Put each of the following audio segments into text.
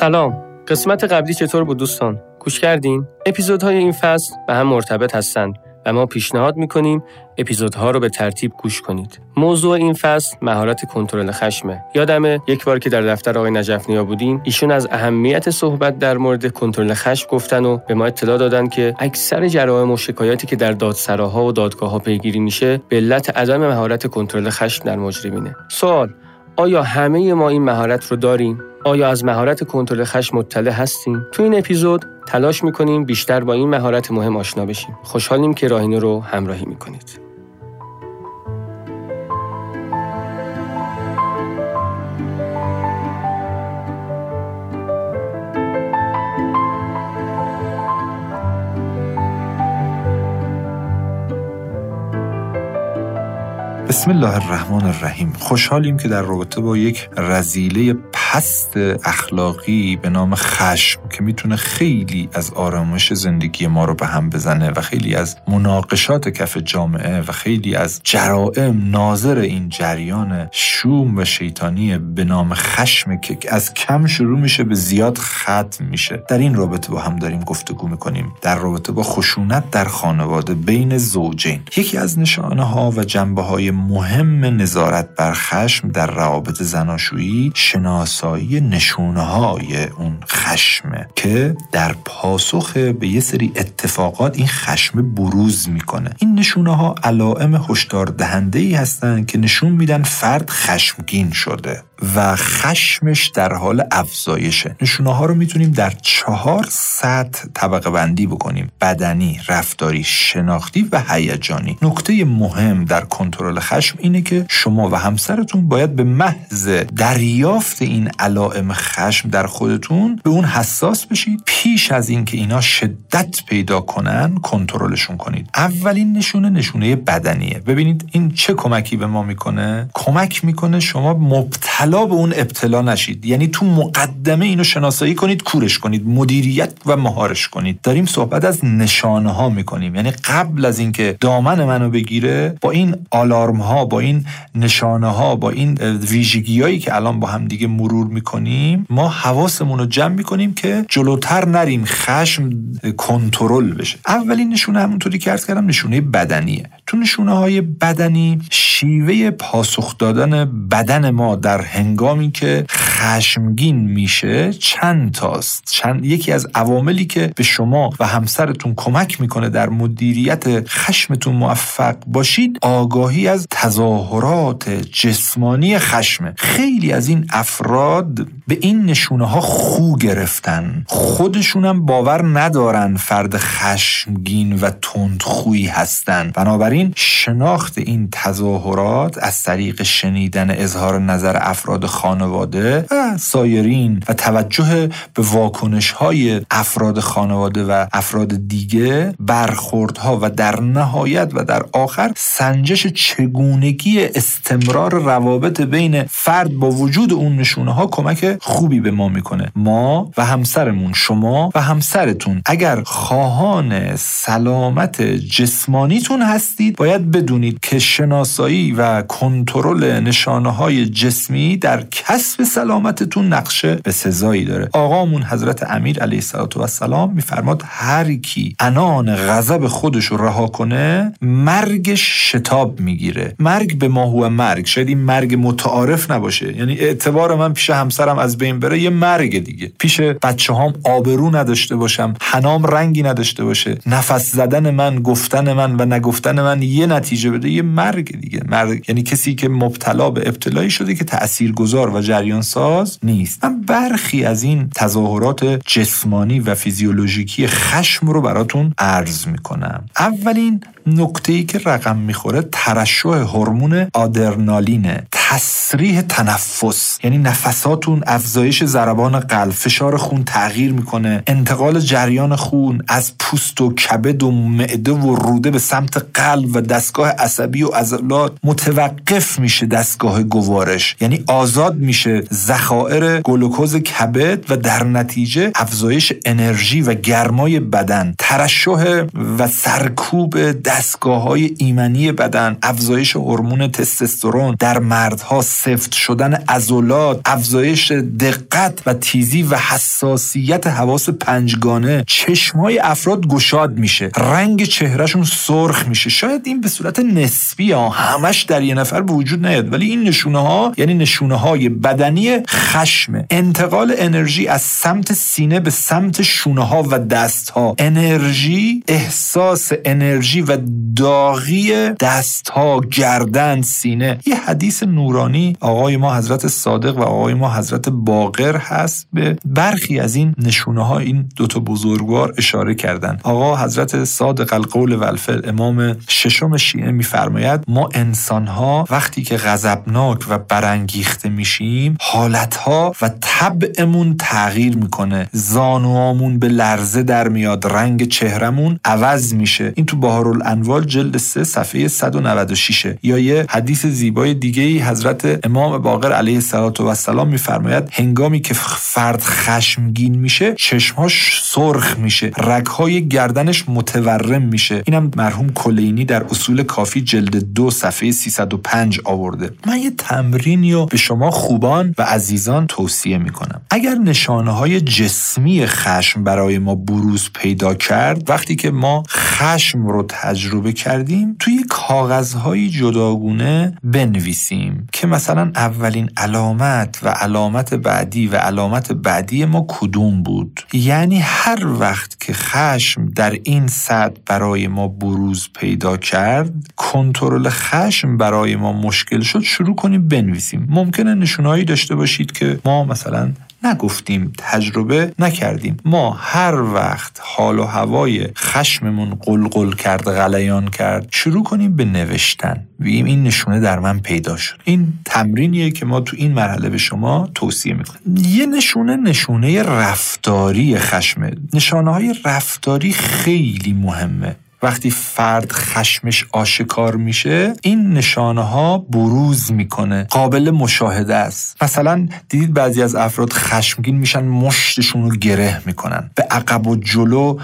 سلام قسمت قبلی چطور بود دوستان گوش کردین اپیزودهای این فصل به هم مرتبط هستند و ما پیشنهاد می‌کنیم اپیزودها رو به ترتیب گوش کنید. موضوع این فصل مهارت کنترل خشمه. یادمه یک بار که در دفتر آقای نجف بودیم ایشون از اهمیت صحبت در مورد کنترل خشم گفتن و به ما اطلاع دادن که اکثر جرائم و شکایاتی که در دادسراها و دادگاه ها پیگیری میشه به علت عدم مهارت کنترل خشم در مجرمینه. سوال آیا همه ما این مهارت رو داریم؟ آیا از مهارت کنترل خشم مطلع هستیم؟ تو این اپیزود تلاش می‌کنیم بیشتر با این مهارت مهم آشنا بشیم. خوشحالیم که راهینه رو همراهی می‌کنید. بسم الله الرحمن الرحیم. خوشحالیم که در رابطه با یک رزیله پست اخلاقی به نام خشم که می‌تونه خیلی از آرامش زندگی ما رو به هم بزنه و خیلی از مناقشات کف جامعه و خیلی از جرائم ناظر این جریان شوم و شیطانی به نام خشم که از کم شروع میشه به زیاد ختم میشه. در این رابطه با هم داریم گفتگو می‌کنیم. در رابطه با خشونت در خانواده بین زوجین. یکی از نشانه ها و جنبه های مهم نظارت بر خشم در روابط زناشویی شناسایی نشونه های اون خشمه که در پاسخ به یه سری اتفاقات این خشم بروز می‌کنه. این نشونه ها علائم هشدار دهنده ای هستند که نشون میدن فرد خشمگین شده. و خشمش در حال افزایشه. نشونه ها رو می‌تونیم در چهار سطح طبقه بندی بکنیم. بدنی رفتاری شناختی و هیجانی. نکته مهم در کنترل خشم اینه که شما و همسرتون باید به محض دریافت این علائم خشم در خودتون به اون حساس بشید. پیش از اینکه اینا شدت پیدا کنن کنترلشون کنید. اولین نشونه نشونه بدنیه. ببینید این چه کمکی به ما می‌کنه؟ کمک می‌کنه شما مبتلا به اون ابتلا نشید. یعنی تو مقدمه اینو شناسایی کنید کورش کنید مدیریت و مهارش کنید. داریم صحبت از نشانه ها می‌کنیم. یعنی قبل از اینکه دامن منو بگیره با این آلارم ها با این نشانه ها با این ویژگی هایی که الان با هم دیگه مرور می‌کنیم ما حواسمون رو جمع می‌کنیم که جلوتر نریم خشم کنترل بشه. اولین نشونه همونطوری که ارز کردم نشونه بدنیه. تو نشونه های بدنی شیوه پاسخ دادن بدن ما در هنگامی که خشمگین میشه چند تاست؟ چند یکی از عواملی که به شما و همسرتون کمک می‌کنه در مدیریت خشمتون موفق باشید آگاهی از تظاهرات جسمانی خشمه خیلی از این افراد به این نشونه ها خو گرفتن. خودشونم باور ندارن فرد خشمگین و تندخویی هستن. بنابراین شناخت این تظاهرات از طریق شنیدن اظهار نظر افراد خانواده و سایرین و توجه به واکنش های افراد خانواده و افراد دیگه برخوردها و در نهایت و در آخر سنجش چگونگی استمرار روابط بین فرد با وجود اون نشونه ها کمک خوبی به ما می‌کنه. ما و همسرمون شما و همسرتون. اگر خواهان سلامت جسمانیتون هستید باید بدونید که شناسایی و کنترل نشانه های جسمی در کسب سلامتتون نقشه به سزایی داره. آقامون حضرت امیر علیه السلام میفرماد هر کی انان غضب خودش رو رها کنه مرگش شتاب می‌گیره. مرگ به ما هو مرگ. شاید این مرگ متعارف نباشه. یعنی اعتبار من پیش همسرم از بین بره یه مرگ دیگه. پیش بچه هام آبرو نداشته باشم حنام رنگی نداشته باشه. نفس زدن من گفتن من و نگفتن من یه نتیجه بده یه مرگ دیگه. مرگ یعنی کسی که مبتلا به ابتلایی شده که تاثیرگذار و جریان ساز نیست. من برخی از این تظاهرات جسمانی و فیزیولوژیکی خشم رو براتون عرض می‌کنم. اولین نکته ای که رقم می‌خوره ترشح هورمون آدرنالینه تسریح تنفس. یعنی نفساتون افزایش ضربان قلب فشار خون تغییر می‌کنه. انتقال جریان خون از پوست و کبد و معده و روده به سمت قلب و دستگاه عصبی و عضلات متوقف میشه دستگاه گوارش. یعنی آزاد میشه ذخایر گلوکوز کبد و در نتیجه افزایش انرژی و گرمای بدن. ترشح و سرکوب دستگاه های ایمنی بدن افزایش هورمون تستوسترون در مردها سفت شدن عضلات افزایش دقت و تیزی و حساسیت حواس پنجگانه چشمای افراد گشاد میشه. رنگ چهرهشون سرخ میشه. شاید این به صورت نسبی ها همش در یه نفر به وجود نیاد. ولی این نشونه ها یعنی نشونه های بدنی خشم انتقال انرژی از سمت سینه به سمت شونه ها و دست ها انرژی احساس انرژی و داغی دست ها گردن سینه. یه حدیث نورانی آقای ما حضرت صادق و آقای ما حضرت باقر هست به برخی از این نشونه ها این دوتا بزرگوار اشاره کردن. آقا حضرت صادق القول و امام ششم شیعه میفرماید ما انسان ها وقتی که غضبناک و برانگیخته میشیم حالت ها و طبعمون تغییر می‌کنه. زانوامون به لرزه در میاد رنگ چهرمون عوض میشه. این تو بهارالانوار جلد 3 صفحه 196 یا یه حدیث زیبای دیگه ای حضرت امام باقر علیه السلام میفرماید هنگامی که فرد خشمگین میشه چشمهاش سرخ میشه رگهای گردنش متورم میشه. اینم مرحوم کلینی در اصول کافی جلد دو صفحه 305 آورده. من یه تمرینی رو به شما خوبان و عزیزان توصیه می‌کنم. اگر نشانه های جسمی خشم برای ما بروز پیدا کرد وقتی که ما خشم رو تجربه کردیم توی کاغذهای جداگونه بنویسیم که مثلا اولین علامت و علامت بعدی و علامت بعدی ما کدوم بود. یعنی هر وقت که خشم در این صد برای ما بروز پیدا کرد کنترل خشم برای ما مشکل شد شروع کنیم بنویسیم. ممکنه نشونهایی داشته باشید که ما مثلا نگفتیم تجربه نکردیم. ما هر وقت حال و هوای خشممون قلقل کرد غلیان کرد شروع کنیم به نوشتن. بگیم این نشونه در من پیدا شد. این تمرینیه که ما تو این مرحله به شما توصیه می‌کنیم. یه نشونه نشونه رفتاری خشمه نشانه های رفتاری خیلی مهمه. وقتی فرد خشمش آشکار میشه این نشانه ها بروز می‌کنه قابل مشاهده است. مثلا دیدید بعضی از افراد خشمگین میشن مشتشون رو گره می‌کنن. به عقب و جلو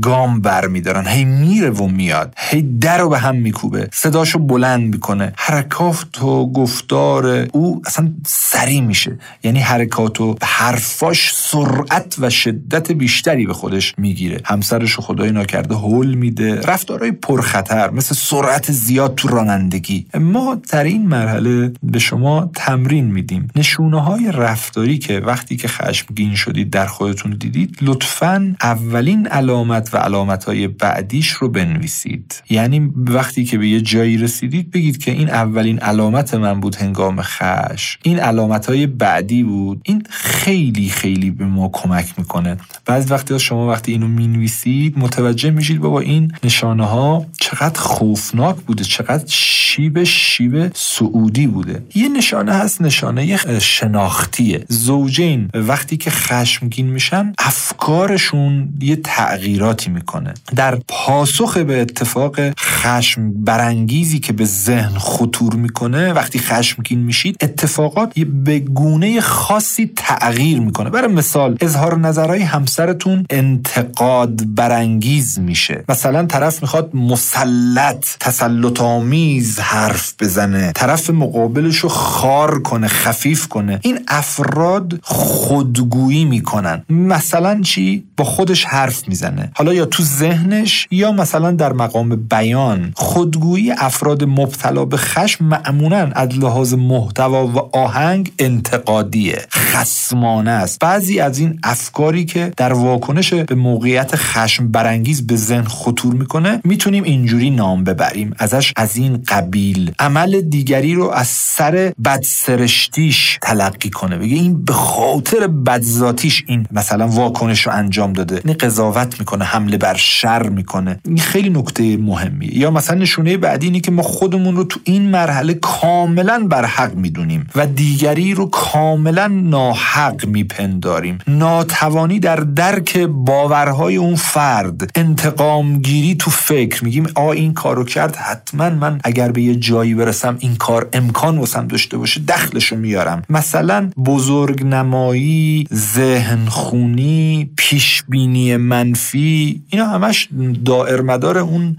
گام بر میدارن هی میره و میاد. هی در رو به هم میکوبه. صداشو بلند می‌کنه. حرکات و گفتار او اصلا سریع میشه. یعنی حرکات و حرفاش سرعت و شدت بیشتری به خودش می‌گیره. همسرش خدای ناکرده هول میده. رفتارهای پرخطر مثل سرعت زیاد تو رانندگی. ما در این مرحله به شما تمرین میدیم. نشونه های رفتاری که وقتی که خشمگین شدید در خودتون دیدید لطفا اولین علامت و علامت های بعدیش رو بنویسید. یعنی وقتی که به یه جایی رسیدید بگید که این اولین علامت من بود هنگام خش این علامت های بعدی بود. این خیلی خیلی به ما کمک می‌کنه. بعض وقتی شما وقتی اینو می‌نویسید متوجه میشید بابا این نشانه ها چقدر خوفناک بوده چقدر شیب شیب سعودی بوده. یه نشانه هست نشانه شناختیه. زوجین وقتی که خشمگین میشن افکارشون یه تغییراتی می‌کنه. در پاسخ به اتفاق خشم برانگیزی که به ذهن خطور می‌کنه وقتی خشمگین میشید اتفاقات یه به گونه خاصی تغییر می‌کنه. برای مثال اظهار نظرهای همسرتون انتقاد برانگیز میشه. مثلا طرف می‌خواد مسلط تسلط آمیز حرف بزنه. طرف مقابلش رو خار کنه خفیف کنه. این افراد خودگویی می‌کنن. مثلا چی؟ با خودش حرف می‌زنه. حالا یا تو ذهنش یا مثلا در مقام بیان. خودگویی افراد مبتلا به خشم معمولا از لحاظ محتوا و آهنگ انتقادیه. خسمانه است. بعضی از این افکاری که در واکنش به موقعیت خشم برانگیز به ذهن خطور می‌کنه می‌تونیم اینجوری نام ببریم. ازش از این قبیل عمل دیگری رو از سر بدسرشتیش تلقی کنه. بگه این به خاطر بدذاتیش این مثلا واکنش رو انجام داده. این قضاوت می‌کنه حمله بر شر می‌کنه. این خیلی نکته مهمیه. یا مثلا نشونه بعدی اینه که ما خودمون رو تو این مرحله کاملا بر حق می‌دونیم و دیگری رو کاملا ناحق میپنداریم. ناتوانی در درک باورهای اون فرد انتقامگیری تو فکر میگیم آ این کارو کرد حتما من اگر به یه جایی برسم این کار امکان واسم داشته باشه دخلشو میارم. مثلا بزرگ نمایی ذهن خونی پیش بینی منفی اینا همش دائر مدار اون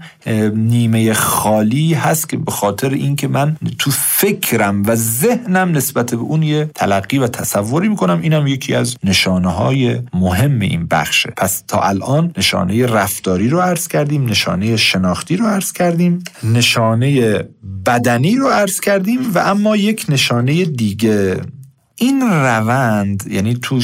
نیمه خالی هست که به خاطر اینکه من تو فکرم و ذهنم نسبت به اون یه تلقی و تصوری می‌کنم. اینم یکی از نشانه های مهم این بخشه. پس تا الان نشانه رفتاری رو عرض کردیم. نشانه شناختی رو عرض کردیم نشانه بدنی رو عرض کردیم و اما یک نشانه دیگه. این روند یعنی تو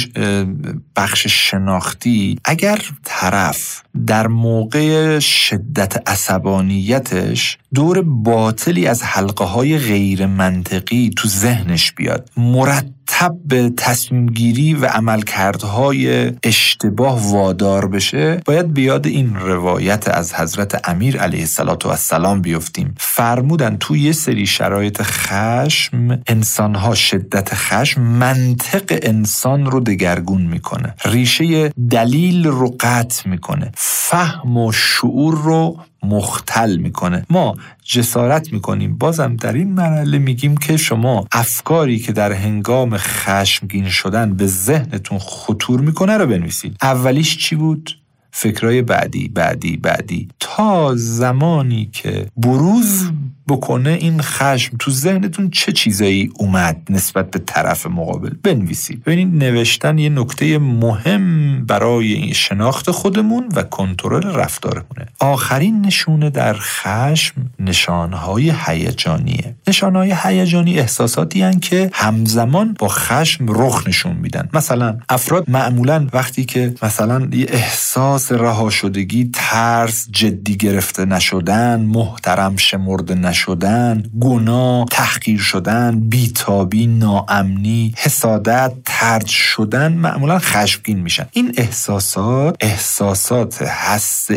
بخش شناختی اگر طرف در موقع شدت عصبانیتش دور باطلی از حلقه های غیر منطقی تو ذهنش بیاد. مرتب به تصمیم گیری و عملکردهای اشتباه وادار بشه باید بیاد این روایت از حضرت امیر علیه السلام بیفتیم. فرمودن تو یه سری شرایط خشم انسانها شدت خشم منطق انسان رو دگرگون می‌کنه. ریشه دلیل رو قطع می‌کنه. فهم و شعور رو مختل می‌کنه. ما جسارت می‌کنیم. بازم در این مرحله میگیم که شما افکاری که در هنگام خشمگین شدن به ذهنتون خطور می‌کنه رو بنویسید. اولیش چی بود؟ فکرای بعدی بعدی بعدی. تا زمانی که بروز بکنه این خشم تو ذهنتون چه چیزایی اومد نسبت به طرف مقابل؟ بنویسید. ببینید نوشتن یه نکته مهم برای این شناخت خودمون و کنترل رفتارمونه. آخرین نشونه در خشم نشانهای هیجانیه. نشانهای هیجانی احساساتی هن که همزمان با خشم رخ نشون میدن. مثلا افراد معمولا وقتی که مثلا یه احساس رها شدگی ترس جدی گرفته نشدن محترم شمرده نشدن شدن گناه تحقیر شدن بیتابی ناامنی حسادت ترد شدن معمولا خشمگین میشن. این احساسات احساسات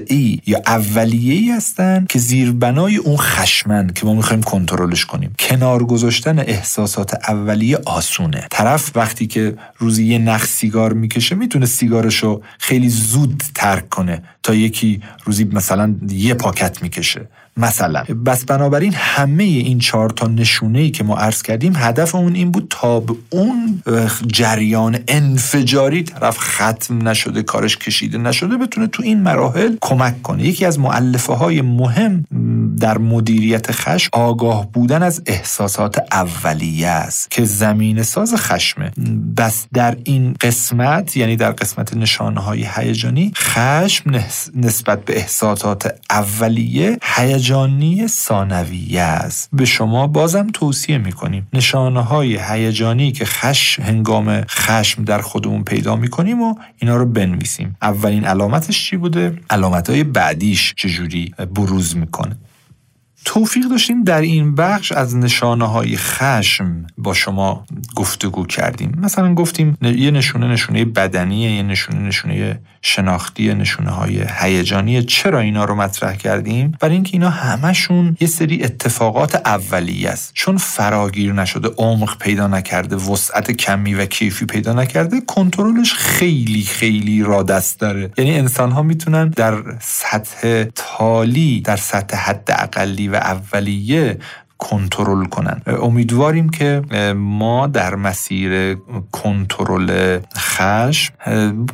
ای یا اولیه ای هستن که زیربنای اون خشمن که ما می‌خوایم کنترلش کنیم. کنار گذاشتن احساسات اولیه آسونه. طرف وقتی که روزی یه نخ سیگار می‌کشه می‌تونه سیگارشو خیلی زود ترک کنه تا یکی روزی مثلا یه پاکت می‌کشه. مثلا. بس بنابراین همه این چهار تا نشونه ای که ما عرض کردیم هدف اون این بود تا به اون جریان انفجاری طرف ختم نشده کارش کشیده نشده بتونه تو این مراحل کمک کنه. یکی از معلفه های مهم در مدیریت خشم آگاه بودن از احساسات اولیه است که زمین ساز خشمه. بس در این قسمت یعنی در قسمت نشانه های هیجانی خشم نسبت به احساسات اولیه هیجان هیجانی ثانویه است. به شما بازم توصیه می‌کنیم. نشانه های هیجانی که خش هنگام خشم در خودمون پیدا می‌کنیم و اینا رو بنویسیم. اولین علامتش چی بوده؟ علامت های بعدیش چجوری بروز می‌کنه؟ توفیق داشتیم در این بخش از نشانه های خشم با شما گفتگو کردیم. مثلا گفتیم یه نشونه نشونه بدنیه یه نشونه نشونه شناختی نشونه های هیجانی چرا اینا رو مطرح کردیم؟ برای اینکه اینا همشون یه سری اتفاقات اولیه است. چون فراگیر نشده عمق پیدا نکرده وسعت کمی و کیفی پیدا نکرده کنترلش خیلی خیلی را دست داره. یعنی انسان ها می‌تونن در سطح تالی در سطح حد اقلی و اولیه کنترل کنن امیدواریم که ما در مسیر کنترل خشم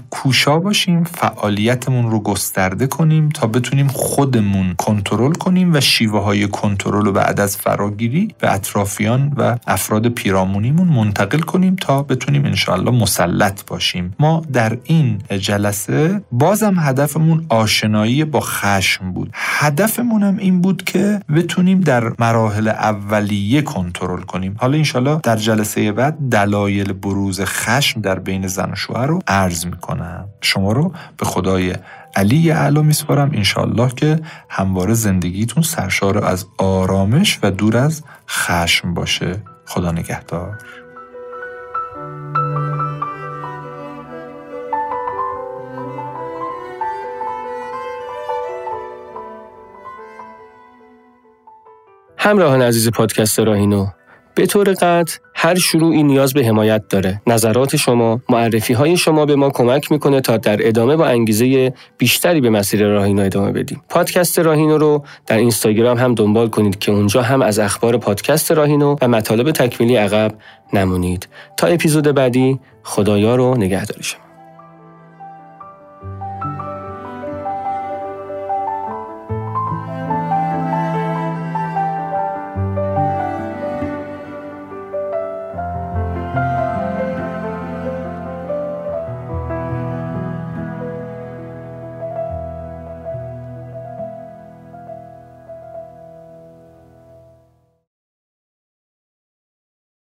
کوشا باشیم فعالیتمون رو گسترده کنیم تا بتونیم خودمون کنترل کنیم و شیوه های کنترل رو بعد از فراگیری به اطرافیان و افراد پیرامونیمون منتقل کنیم تا بتونیم انشاءالله مسلط باشیم. ما در این جلسه بازم هدفمون آشنایی با خشم بود. هدفمون هم این بود که بتونیم در مراحل اولیه کنترل کنیم. حالا انشالله در جلسه بعد دلایل بروز خشم در بین زن و شوهر رو عرض می‌کنم. شما رو به خدای علی اعلا میسپارم. انشالله که همواره زندگیتون سرشار از آرامش و دور از خشم باشه. خدا نگهدار. همراهان عزیز پادکست راهینو به طور قطع هر شروعی نیاز به حمایت داره. نظرات شما معرفی های شما به ما کمک می‌کنه تا در ادامه با انگیزه بیشتری به مسیر راهینو ادامه بدیم. پادکست راهینو رو در اینستاگرام هم دنبال کنید که اونجا هم از اخبار پادکست راهینو و مطالب تکمیلی عقب نمونید. تا اپیزود بعدی خدایا رو نگهداری شما.